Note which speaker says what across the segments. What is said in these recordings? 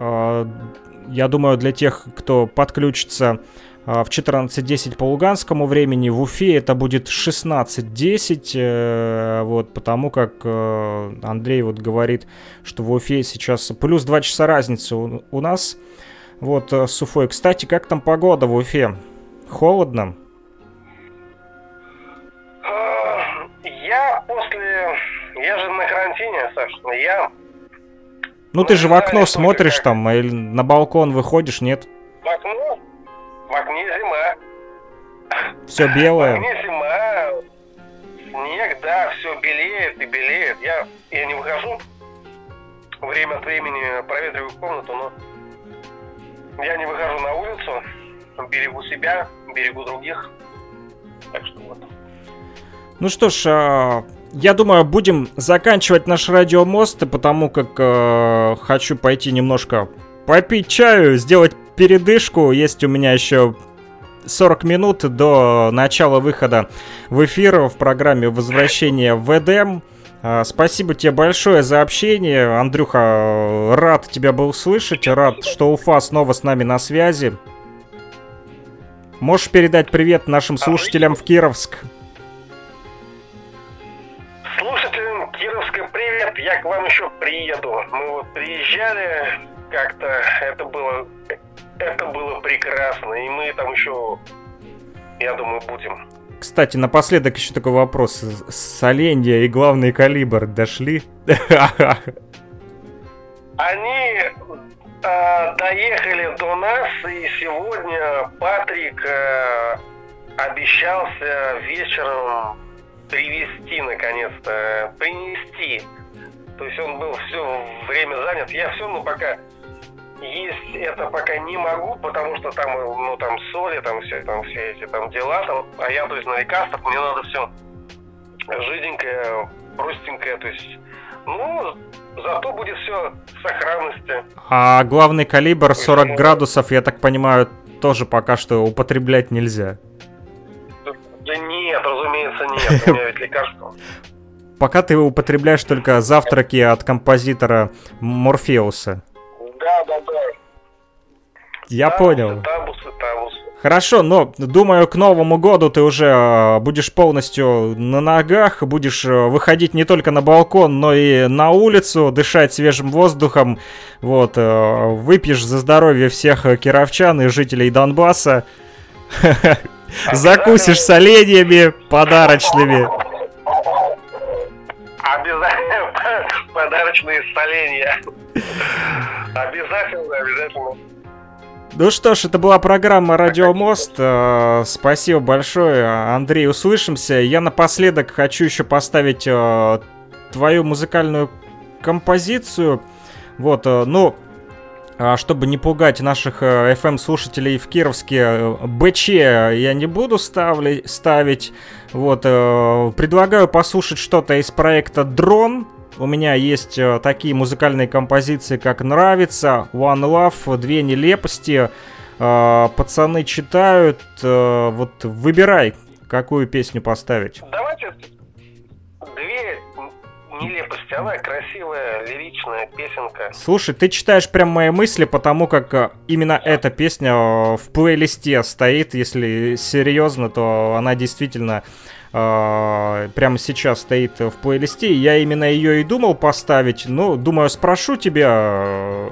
Speaker 1: А, я думаю, для тех, кто подключится а, в 14.10 по луганскому времени, в Уфе это будет 16.10, э, вот, потому как э, Андрей вот говорит, что в Уфе сейчас плюс 2 часа разницы у, у нас, вот, э, с Уфой. Кстати, как там погода в Уфе? Холодно?
Speaker 2: После... Я же на карантине, собственно, я...
Speaker 1: Ну, ты же в окно смотришь там, или на балкон выходишь, нет?
Speaker 2: В окно? В окне зима.
Speaker 1: Все белое.
Speaker 2: В окне зима, снег, да, все белеет и белеет. Я, я не выхожу, время от времени проветриваю комнату, но я не выхожу на улицу, берегу себя, берегу других. Так что вот.
Speaker 1: Ну что ж, а, я думаю, будем заканчивать наш радиомост, потому как э, хочу пойти немножко попить чаю, сделать передышку. Есть у меня еще 40 минут до начала выхода в эфир в программе «Возвращение в Эдем». А, спасибо тебе большое за общение. Андрюха, рад тебя был слышать, рад, что Уфа снова с нами на связи. Можешь передать привет нашим слушателям в Кировск?
Speaker 2: К вам еще приеду. Мы вот приезжали как-то, это было, это было прекрасно, и мы там еще, я думаю, будем.
Speaker 1: Кстати, напоследок еще такой вопрос. Соленья и главный калибр дошли?
Speaker 2: Они э, доехали до нас, и сегодня Патрик э, обещался вечером привезти наконец-то, принести. То есть он был все время занят. Я все равно пока есть это пока не могу, потому что там, ну, там соли, там все, там все эти там дела, там, а я, то есть, на лекарствах, мне надо все жиденькое, простенькое, то есть, ну, зато будет все в сохранности.
Speaker 1: А главный калибр 40 градусов, я так понимаю, тоже пока что употреблять нельзя.
Speaker 2: Да нет, разумеется, нет. У меня ведь лекарство.
Speaker 1: Пока ты употребляешь только завтраки от композитора Морфеуса.
Speaker 2: Да, да, да.
Speaker 1: Я
Speaker 2: табусы,
Speaker 1: понял.
Speaker 2: Табусы, табусы.
Speaker 1: Хорошо, но думаю, к Новому году ты уже э, будешь полностью на ногах, будешь э, выходить не только на балкон, но и на улицу, дышать свежим воздухом. Вот, э, выпьешь за здоровье всех кировчан и жителей Донбасса. Закусишь соленьями подарочными.
Speaker 2: Обязательно подарочные соленья. Обязательно, обязательно.
Speaker 1: Ну что ж, это была программа Радиомост. Э, Спасибо большое, Андрей. Услышимся. Я напоследок хочу еще поставить э, твою музыкальную композицию. Вот, э, ну, чтобы не пугать наших э, FM-слушателей в Кировске, э, БЧ я не буду ставли, ставить. Вот, э, предлагаю послушать что-то из проекта «Дрон». У меня есть такие музыкальные композиции, как «Нравится», «One Love», «Две нелепости». Э, пацаны читают. вот выбирай, какую песню поставить.
Speaker 2: Давайте нелепости. Она красивая, лиричная песенка.
Speaker 1: Слушай, ты читаешь прям мои мысли, потому как э, именно эта песня э, в плейлисте стоит. Если серьезно, то она действительно э, прямо сейчас стоит в плейлисте. Я именно ее и думал поставить. Ну, думаю, спрошу тебя. э,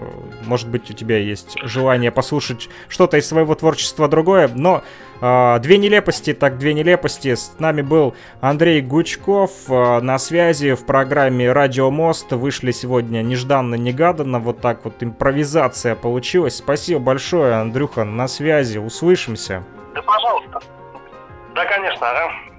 Speaker 1: Может быть, у тебя есть желание послушать что-то из своего творчества другое. Но э, две нелепости, так две нелепости. С нами был Андрей Гучков э, на связи в программе Радио Мост. Вышли сегодня нежданно-негаданно. Вот так вот импровизация получилась. Спасибо большое, Андрюха, на связи. Услышимся.
Speaker 2: Да, пожалуйста. Да, конечно, ага.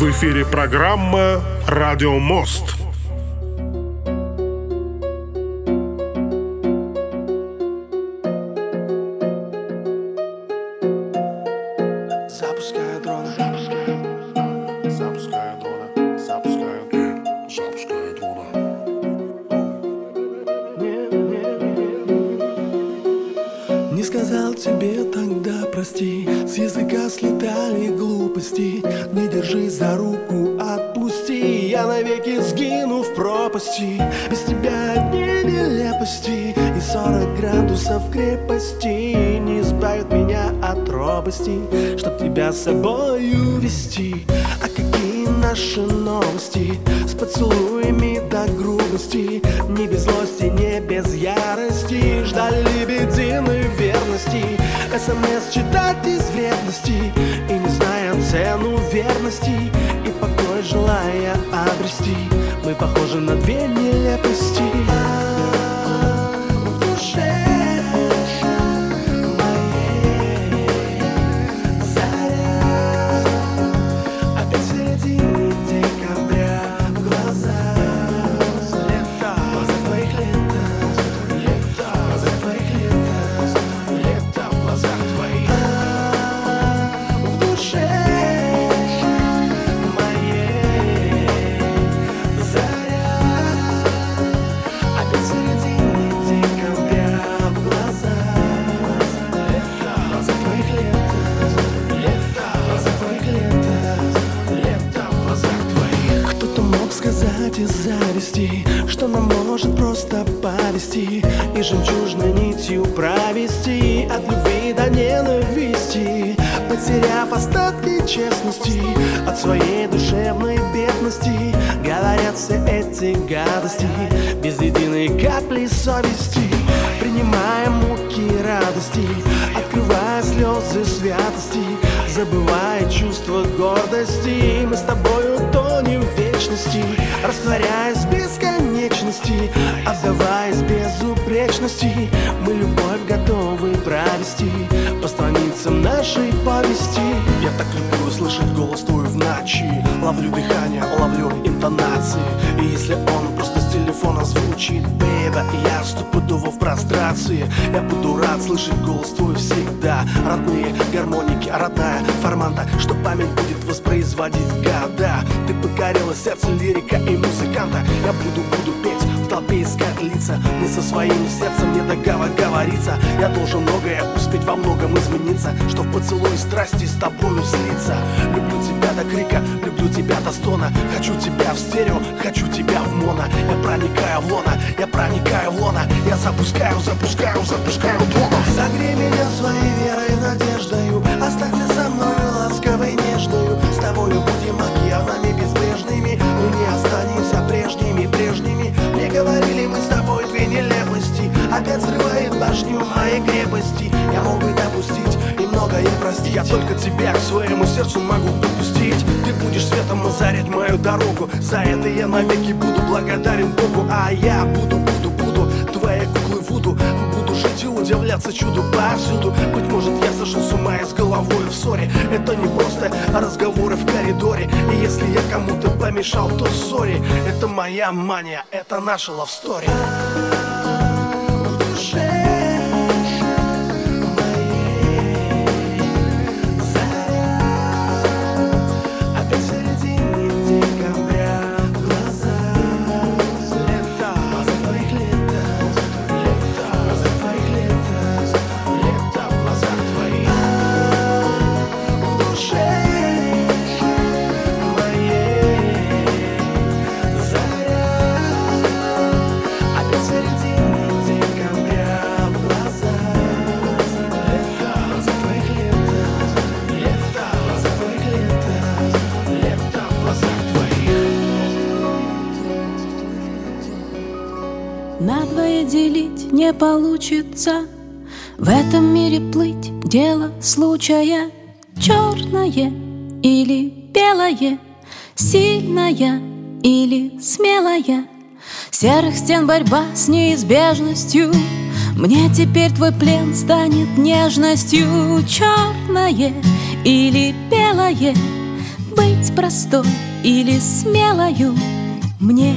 Speaker 3: В эфире программа «Радио Мост».
Speaker 4: Нелепости И сорок градусов крепости Не избавят меня от робости Чтоб тебя с собою вести А какие наши новости? С поцелуями до грубости Не без злости, не без ярости. Ждали лебединой верности СМС читать из вредности И не зная цену верности И покой желая обрести. Мы похожи на две нелепости. в просто повести И жемчужной нитью провести От любви до ненависти Потеряв остатки честности От своей душевной бедности Говорят все эти гадости Без единой капли совести Принимая муки радости Открывая слезы святости Забывая чувство гордости. Мы с тобою тонем в вечности Растворяясь в бесконечности Отдаваясь безупречности. Мы любовь готовы провести По страницам нашей повести. Я так люблю слышать голос твой в ночи. Ловлю дыхание, ловлю интонации. И если он телефона звучит Бэйба, я стопудово в прострации. Я буду рад слышать голос твой всегда. Родные гармоники, родная форманта Что память будет воспроизводить года. Ты покорила сердце лирика и музыканта. Я буду, буду петь в толпе искать лица. Не со своим сердцем не договор говорится Я должен многое успеть во многом измениться Что в поцелуй страсти с тобою слиться. Люблю тебя до крика, люблю тебя до стона. Хочу тебя в стерео, хочу тебя в моно. Я проникаю в лона, я проникаю в лона Я запускаю, запускаю, запускаю тону Согрей меня своей верой, надеждою. Останься со мной ласковой, нежною С тобою будем океанами безбрежными. Мы не останемся прежними, прежними. Мне говорили мы с тобой две нелепости. Опять взрывает башню моей крепости. Я мог бы допустить и многое простить. Я только тебя к своему сердцу могу допустить Ты будешь светом озарять мою дорогу. За это я навеки буду благодарен Богу. А я буду, буду, буду твоей куклой Вуду. Буду жить и удивляться чуду повсюду. Быть может я сошел с ума и с головой в ссоре. Это не просто разговоры в коридоре. И если я кому-то помешал, то сори. Это моя мания, это наша love
Speaker 5: получится. В этом мире плыть дело случая. Черное или белое Сильная или смелая Серых стен борьба с неизбежностью. Мне теперь твой плен станет нежностью. Черное или белое Быть простой или смелою. Мне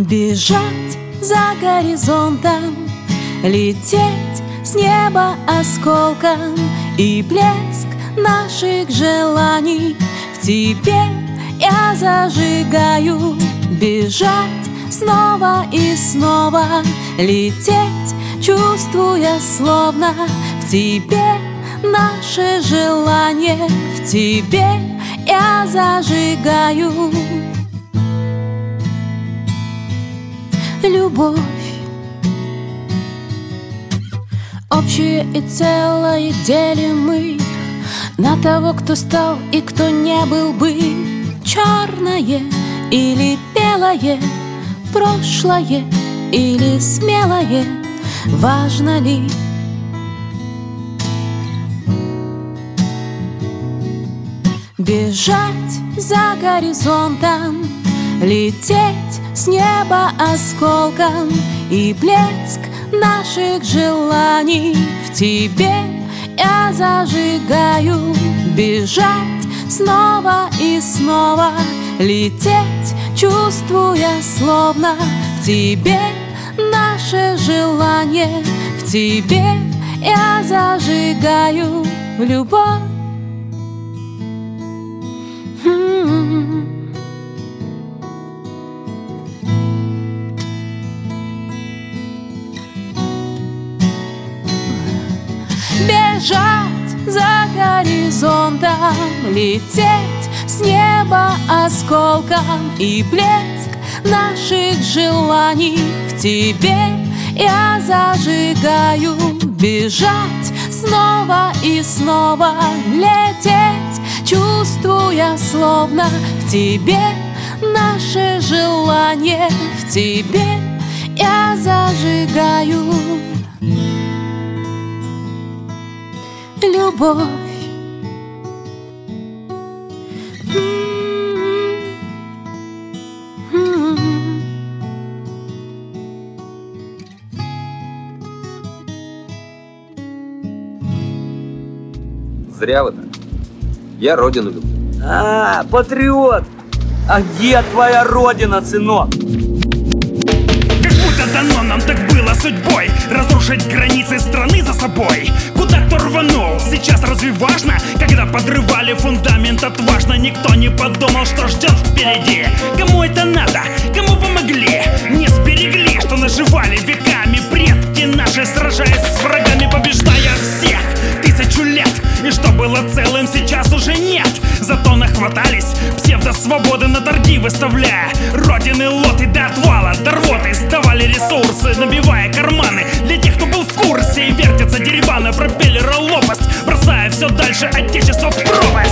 Speaker 5: Бежать за горизонтом Лететь с неба осколком. И блеск наших желаний В тебе я зажигаю. Бежать снова и снова лететь, чувствуя словно в тебе наше желание, в тебе я зажигаю любовь. Общее и целое делим мы На того, кто стал и кто не был бы Черное или белое Прошлое или смелое Важно ли Бежать за горизонтом Лететь с неба осколком И блеск наших желаний. В тебе я зажигаю Бежать снова и снова. Лететь, чувствуя словно В тебе наше желание. В тебе я зажигаю любовь горизонтом, лететь с неба осколком и блеск наших желаний в тебе я зажигаю бежать снова и снова лететь, чувствуя словно в тебе наше желание в тебе я зажигаю любовь.
Speaker 6: Зря вы так. Я родину люблю.
Speaker 7: А, патриот! А где твоя родина, сынок?
Speaker 8: Как будто дано нам так было судьбой Разрушить границы страны за собой Куда кто рванул, сейчас разве важно? Когда подрывали фундамент отважно Никто не подумал, что ждет впереди Кому это надо? Кому помогли? Не сберегли, что наживали веками Предки наши, сражаясь с врагами Побеждая всех тысячу лет И что было целым, сейчас уже нет. Зато нахватались псевдосвободы на торги выставляя. Родины лоты до отвала, до рвоты Сдавали ресурсы, набивая карманы. Для тех, кто был в курсе и вертятся деребаны Пропеллера лопасть, бросая все дальше Отечество в пропасть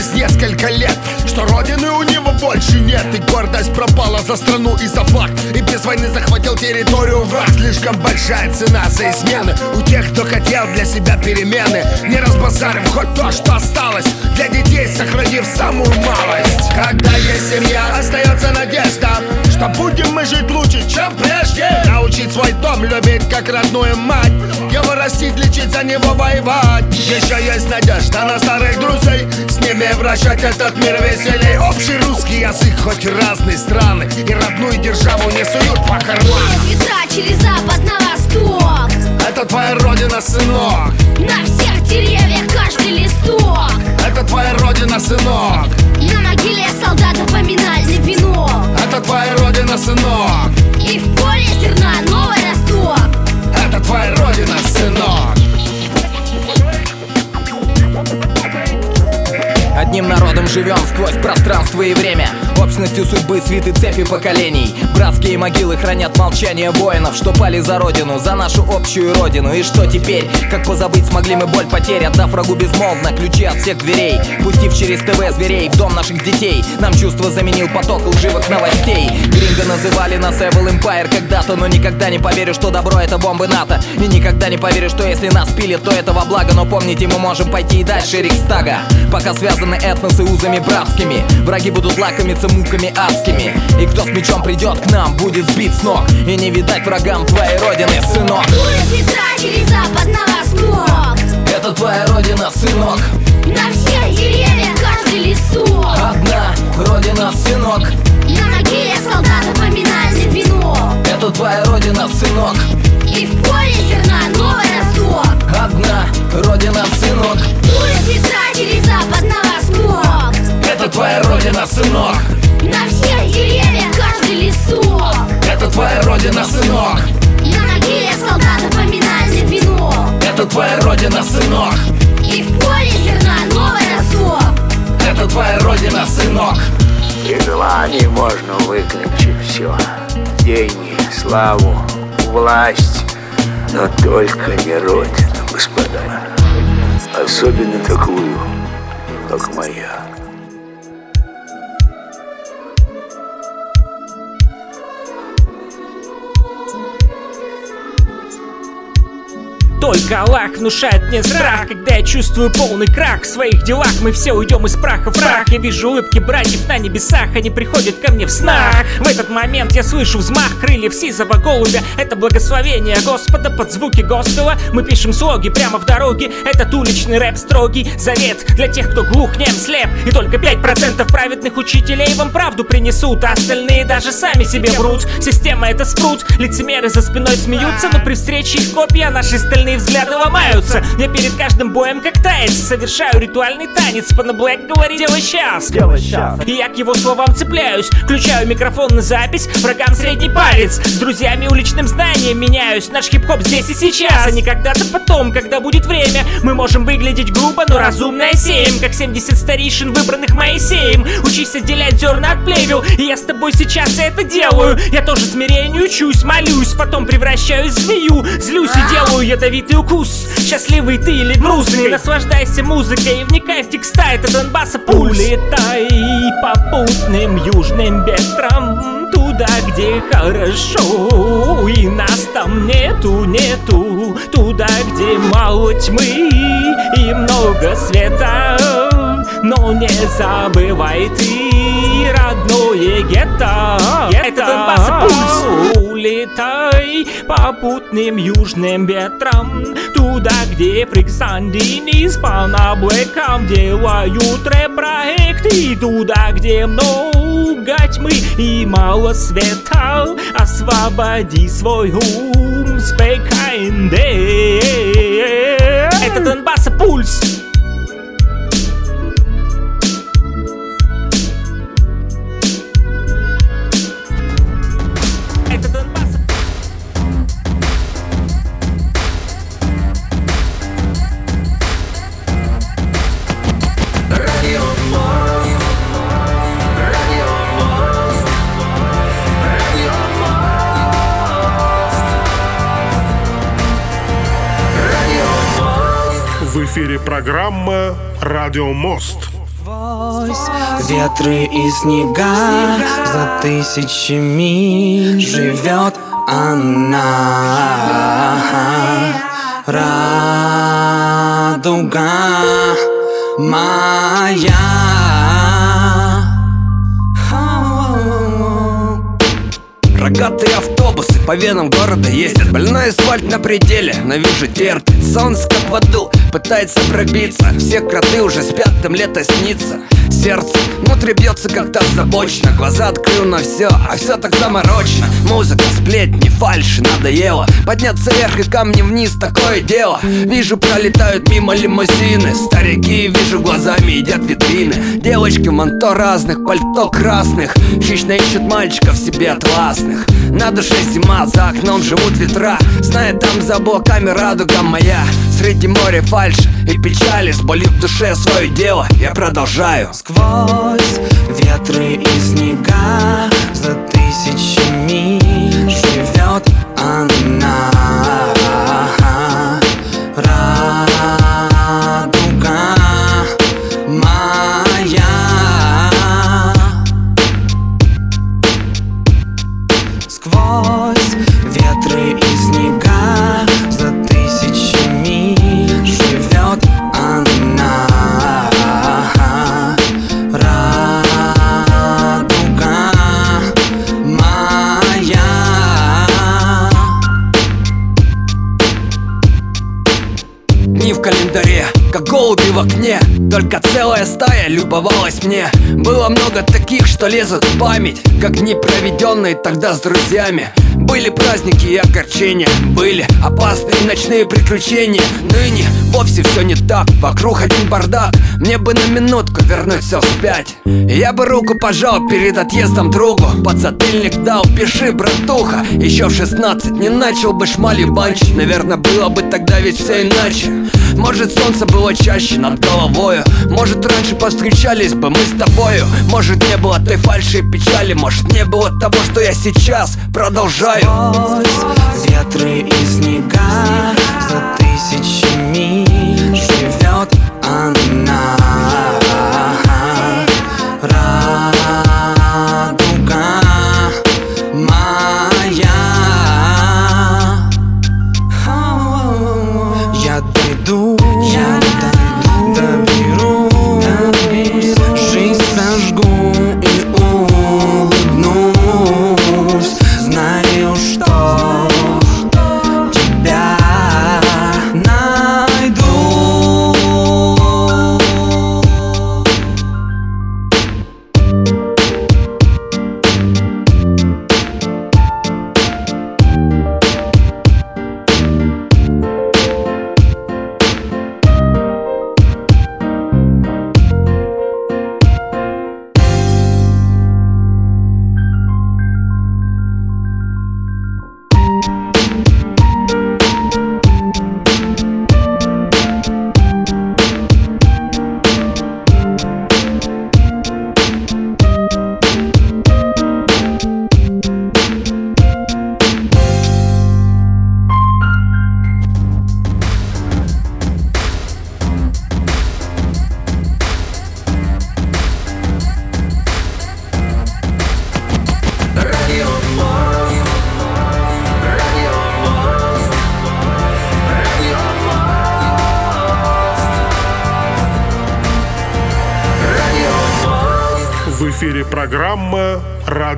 Speaker 9: через несколько лет Что родины у него больше нет. И гордость пропала за страну и за флаг И без войны захватил территорию враг. Слишком большая цена за измены. У тех, кто хотел для себя перемены. Не разбазарив хоть то, что осталось. Для детей сохранив самую малость. Когда есть семья, остается надежда Что будем мы жить лучше, чем прежде? Научить свой дом любить как родную мать. Его растить, лечить, за него воевать. Еще есть надежда на старых друзей. С ними вращать этот мир веселей. Общий русский язык, хоть разные страны. И родную державу не суют по карманам.
Speaker 10: Ветра через запад на восток.
Speaker 9: Это твоя родина, сынок
Speaker 11: живем сквозь пространство и время Общностью судьбы свиты цепи поколений. Братские могилы хранят молчание воинов Что пали за родину, за нашу общую родину. И что теперь? Как позабыть смогли мы боль потерь Отдав врагу безмолвно ключи от всех дверей Пустив через ТВ зверей в дом наших детей. Нам чувство заменил поток лживых новостей. Гринго называли нас Evil Empire когда-то Но никогда не поверю, что добро это бомбы НАТО. И никогда не поверю, что если нас пилят, то этого благо. Но помните, мы можем пойти и дальше Рикстага. Пока связаны этносы узами братскими Враги будут лакомиться муками адскими. И кто с мечом придет к нам, будет сбит с ног. И не видать врагам твоей родины, сынок.
Speaker 12: Улицы трачили западного снова славу, власть. Но только не родину, господа. Особенно такую, как моя.
Speaker 13: Только Аллах внушает мне страх. Когда я чувствую полный крах В своих делах мы все уйдем из праха в прах. Я вижу улыбки братьев на небесах Они приходят ко мне в снах. В этот момент я слышу взмах крыльев сизого голубя. Это благословение Господа под звуки госпела. Мы пишем слоги прямо в дороге. Этот уличный рэп строгий завет Для тех, кто глух, нем, слеп. И только 5% праведных учителей вам правду принесут А остальные даже сами себе врут. Система это спрут. Лицемеры за спиной смеются Но при встрече их копья наши стальные взгляды ломаются. Я перед каждым боем как таец Совершаю ритуальный танец. Пана Блэк говорит делай сейчас
Speaker 14: Делай щас.
Speaker 13: И я к его словам цепляюсь. Включаю микрофон на запись. Врагам средний палец. С друзьями уличным знанием меняюсь. Наш хип-хоп здесь и сейчас. А не когда-то потом, когда будет время. Мы можем выглядеть грубо, но разумно сеем Как 70 старейшин, выбранных Моисеем Учись отделять зерна от плевел. И я с тобой сейчас это делаю. Я тоже смирению учусь, молюсь. Потом превращаюсь в змею. Злюсь и делаю ядовитый укус Счастливый ты или грустный? Наслаждайся музыкой и вникай в текста. Это Донбасса пульс. Улетай попутным южным ветром Туда, где хорошо. И нас там нету, нету. Туда, где мало тьмы И много света. Но не забывай ты родное гетто. Это Донбасса пульс Улетай попутным южным ветром Туда, где Фриксандини с панаблэком Делают рэп-проекты Туда, где много тьмы и мало света. Освободи свой ум, спекайнде Это Донбасса пульс
Speaker 3: эфире программа «Радио Мост».
Speaker 15: Ветры и снега за тысячи миль живет она. Радуга моя.
Speaker 16: Рогатые автобусы по венам города ездят. Больной асфальт на пределе, но вижу терпит. Солнце как в аду, пытается пробиться. Все кроты уже спят, им лето снится. Сердце внутри бьется как-то озабоченно Глаза открыл на все, а все так заморочно Музыка, сплетни, фальши, надоело. Подняться вверх и камни вниз, такое дело. Вижу, пролетают мимо лимузины. Старики, вижу, глазами едят витрины. Девочки в манто разных, пальто красных. Хищно ищут мальчиков себе атласных. На душе зима, за окном живут ветра. Знает там за облаками радуга моя. Среди моря фальши и печали С болью в душе свое дело. Я продолжаю.
Speaker 15: Сквозь ветры и снега
Speaker 16: что лезут в память Как дни проведенные тогда с друзьями. Были праздники и огорчения Были опасные ночные приключения. Ныне вовсе все не так Вокруг один бардак. Мне бы на минутку вернуть все вспять. Я бы руку пожал перед отъездом другу. Подзатыльник дал, пиши, братуха. Еще в 16 не начал бы шмали банчить Наверное, было бы тогда ведь все иначе Может солнце было чаще над головою? Может раньше повстречались бы мы с тобою? Может не было той фальши и печали? Может не было того, что я сейчас продолжаю?
Speaker 15: Ветры и снега за тысячи миль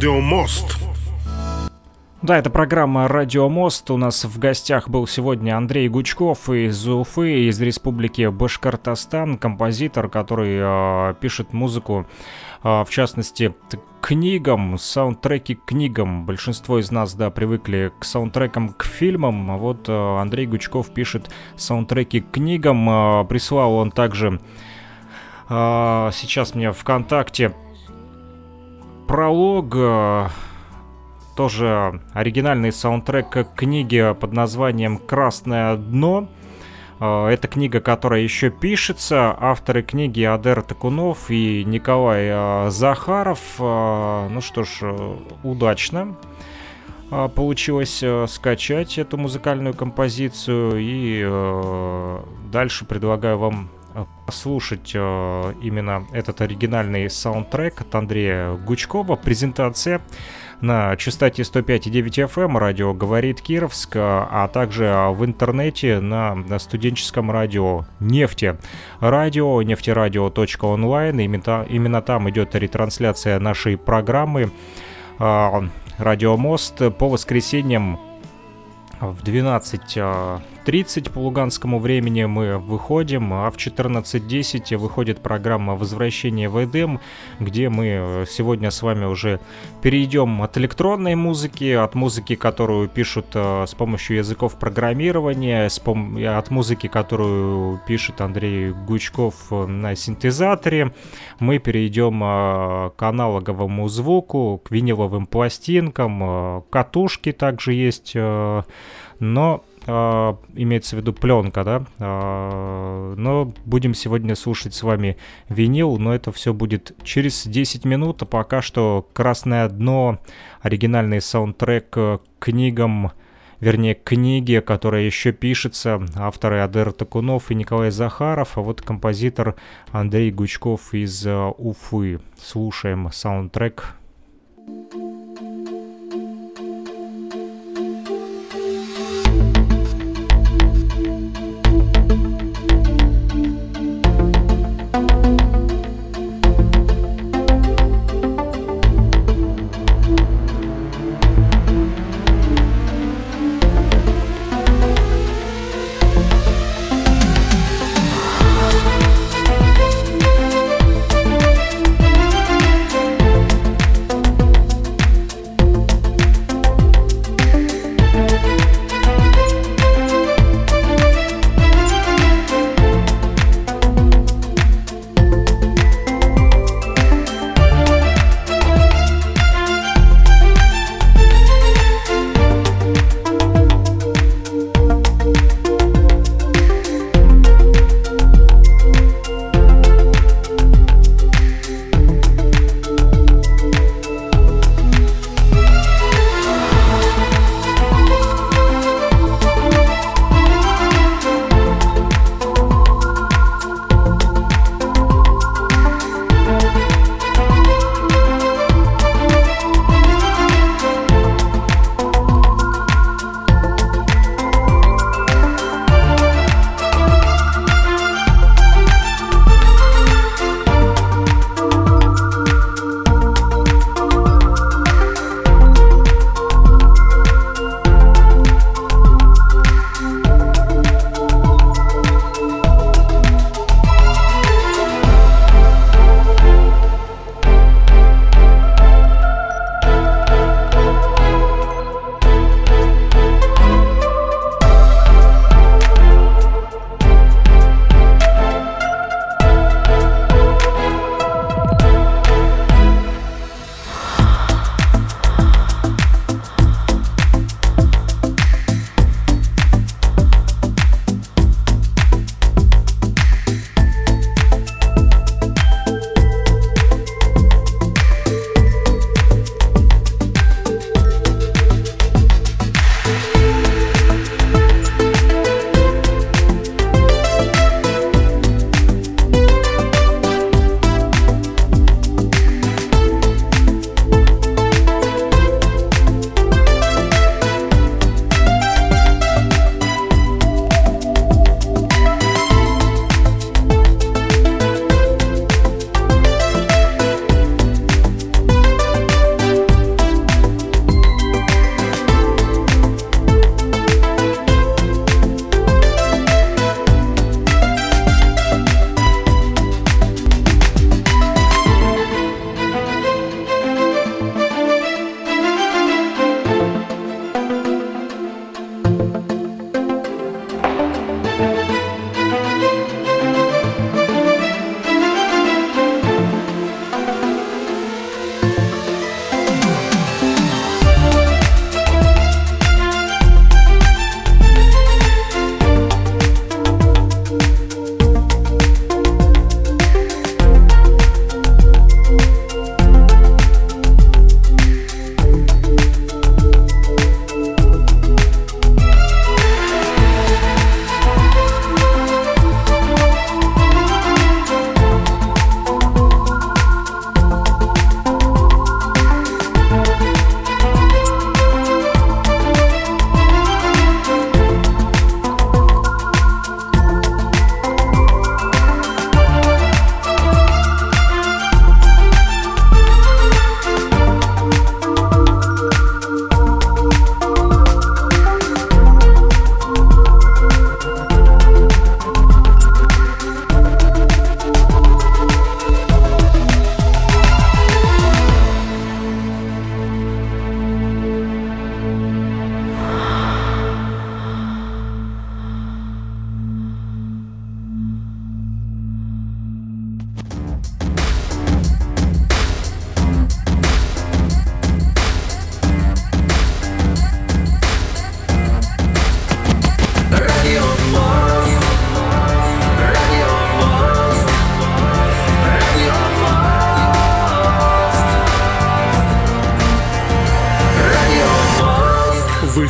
Speaker 3: «Радио Мост».
Speaker 1: Да, это программа «Радио Мост». У нас в гостях был сегодня Андрей Гучков из Уфы, из республики Башкортостан, композитор, который э, пишет музыку, э, в частности, книгам, саундтреки к книгам. Большинство из нас, да, привыкли к саундтрекам к фильмам, а вот э, Андрей Гучков пишет саундтреки к книгам. Э, прислал он также э, сейчас мне ВКонтакте пролог, э, тоже оригинальный саундтрек к книге под названием «Красное дно». Э, Это книга, которая еще пишется. Авторы книги Адер Такунов и Николай э, Захаров. Ну что ж, удачно получилось скачать эту музыкальную композицию. И дальше предлагаю вам послушать э, именно этот оригинальный саундтрек от Андрея Гучкова. Презентация на частоте 105,9 FM радио «Говорит Кировск», а также в интернете на, студенческом радио «Нефти». Радио, нефтерадио.онлайн. Именно, там идет ретрансляция нашей программы а, «Радио Мост» по воскресеньям в 12.30 по луганскому времени мы выходим, а в 14.10 выходит программа «Возвращение в Эдем», где мы сегодня с вами уже перейдем от электронной музыки, от музыки, которую пишут э, с помощью языков программирования, от музыки, которую пишет Андрей Гучков э, на синтезаторе, мы перейдем э, к аналоговому звуку, к виниловым пластинкам, э, катушки также есть, э, но э, имеется в виду пленка, да, Э, но будем сегодня слушать с вами винил, но это все будет через 10 минут, а пока что «Красное дно», оригинальный саундтрек книгам, вернее, книге, которая еще пишется, авторы Адер Такунов и Николай Захаров, а вот композитор Андрей Гучков из э, Уфы. Слушаем саундтрек
Speaker 4: Thank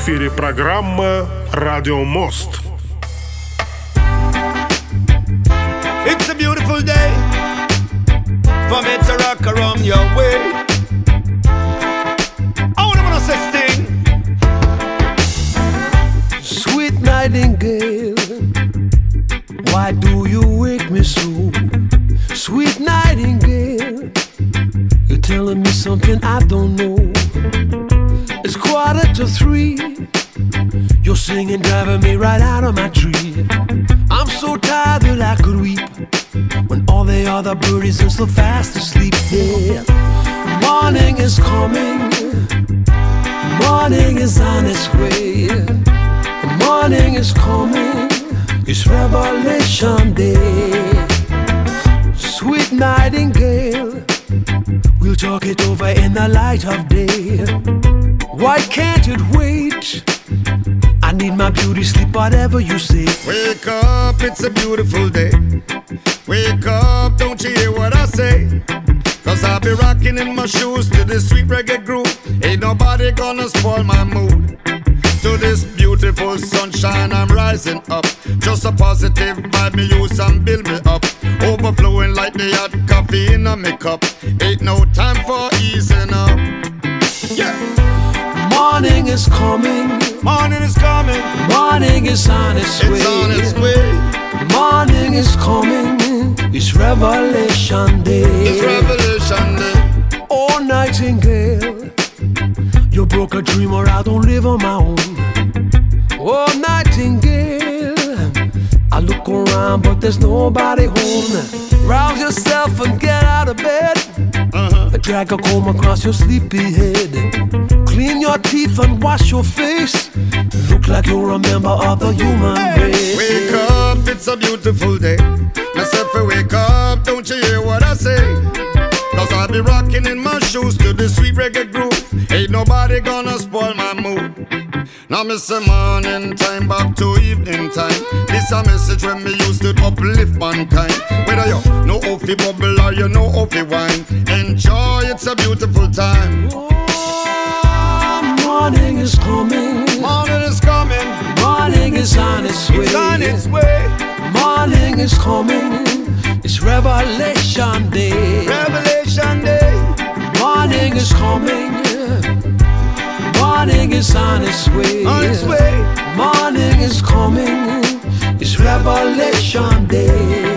Speaker 3: эфире программа «Радио Мост».
Speaker 14: It's a beautiful day for me to rock around your way. I wanna wanna say sting. Sweet nightingale, why do you wake me so? Sweet nightingale, you're telling me something I don't know. To three. You're singing, driving me right out of my tree. I'm so tired that I could weep when all the other birdies are so fast asleep. Yeah, morning is coming, morning is on its way. Morning is coming, it's Revelation Day. Sweet nightingale, we'll talk it over in the light of day. Why can't it wait? I need my beauty sleep, whatever you say.
Speaker 9: Wake up, it's a beautiful day. Wake up, don't you hear what I say? Cause I'll be rocking in my shoes to this sweet reggae groove. Ain't nobody gonna spoil my mood. To this beautiful sunshine, I'm rising up. Just a positive vibe, me use and build me up. Overflowing like the hot coffee in a cup. Ain't no time for easing up.
Speaker 14: Morning is coming.
Speaker 9: Morning is coming.
Speaker 14: Morning is on its way.
Speaker 9: It's on its way.
Speaker 14: Morning is coming. It's Revelation Day.
Speaker 9: It's Revelation Day.
Speaker 14: Oh, Nightingale. You broke a dream or I don't live on my own. Oh, Nightingale. I look around, but there's nobody home. Rouse yourself and get out of bed.
Speaker 9: Uh-huh.
Speaker 14: Drag a comb across your sleepy head. Clean your teeth and wash your face. Look like you're a member of the human race.
Speaker 9: Wake up, it's a beautiful day. Myself, wake up, don't you hear what I say? Cause I'll be rocking in my shoes to the sweet reggae groove. Ain't nobody gonna spoil my mood. Now me say morning time back to evening time. This a message when me used to uplift mankind. Whether you know how bubble or you know how wine, enjoy. It's a beautiful time.
Speaker 14: Morning is coming.
Speaker 9: Morning is coming.
Speaker 14: Morning is on its way.
Speaker 9: It's on its way.
Speaker 14: Morning is coming. It's Revelation Day.
Speaker 9: Revelation Day.
Speaker 14: Morning is coming. Morning is on its way.
Speaker 9: On its way.
Speaker 14: Morning is coming. It's Revelation Day.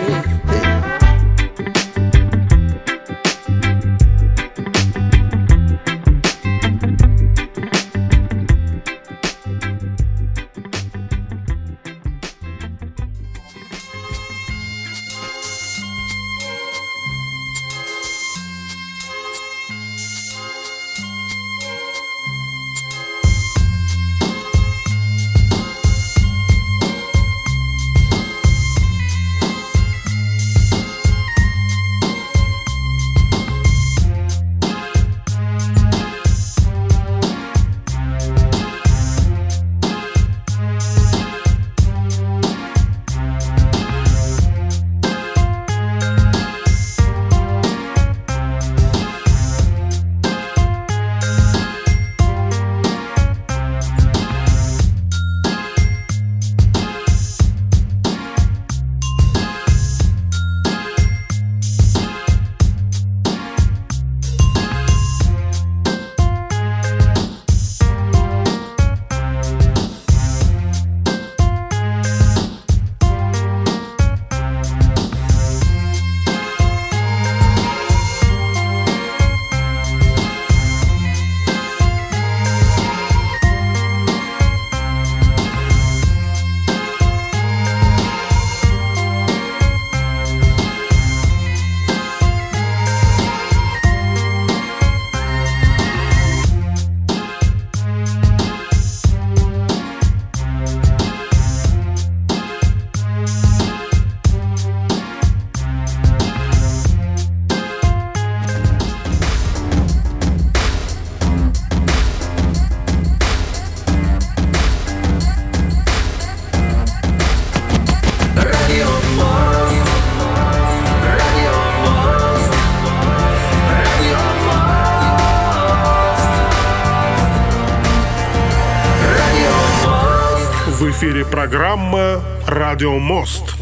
Speaker 3: В эфире программа «Радио Мост».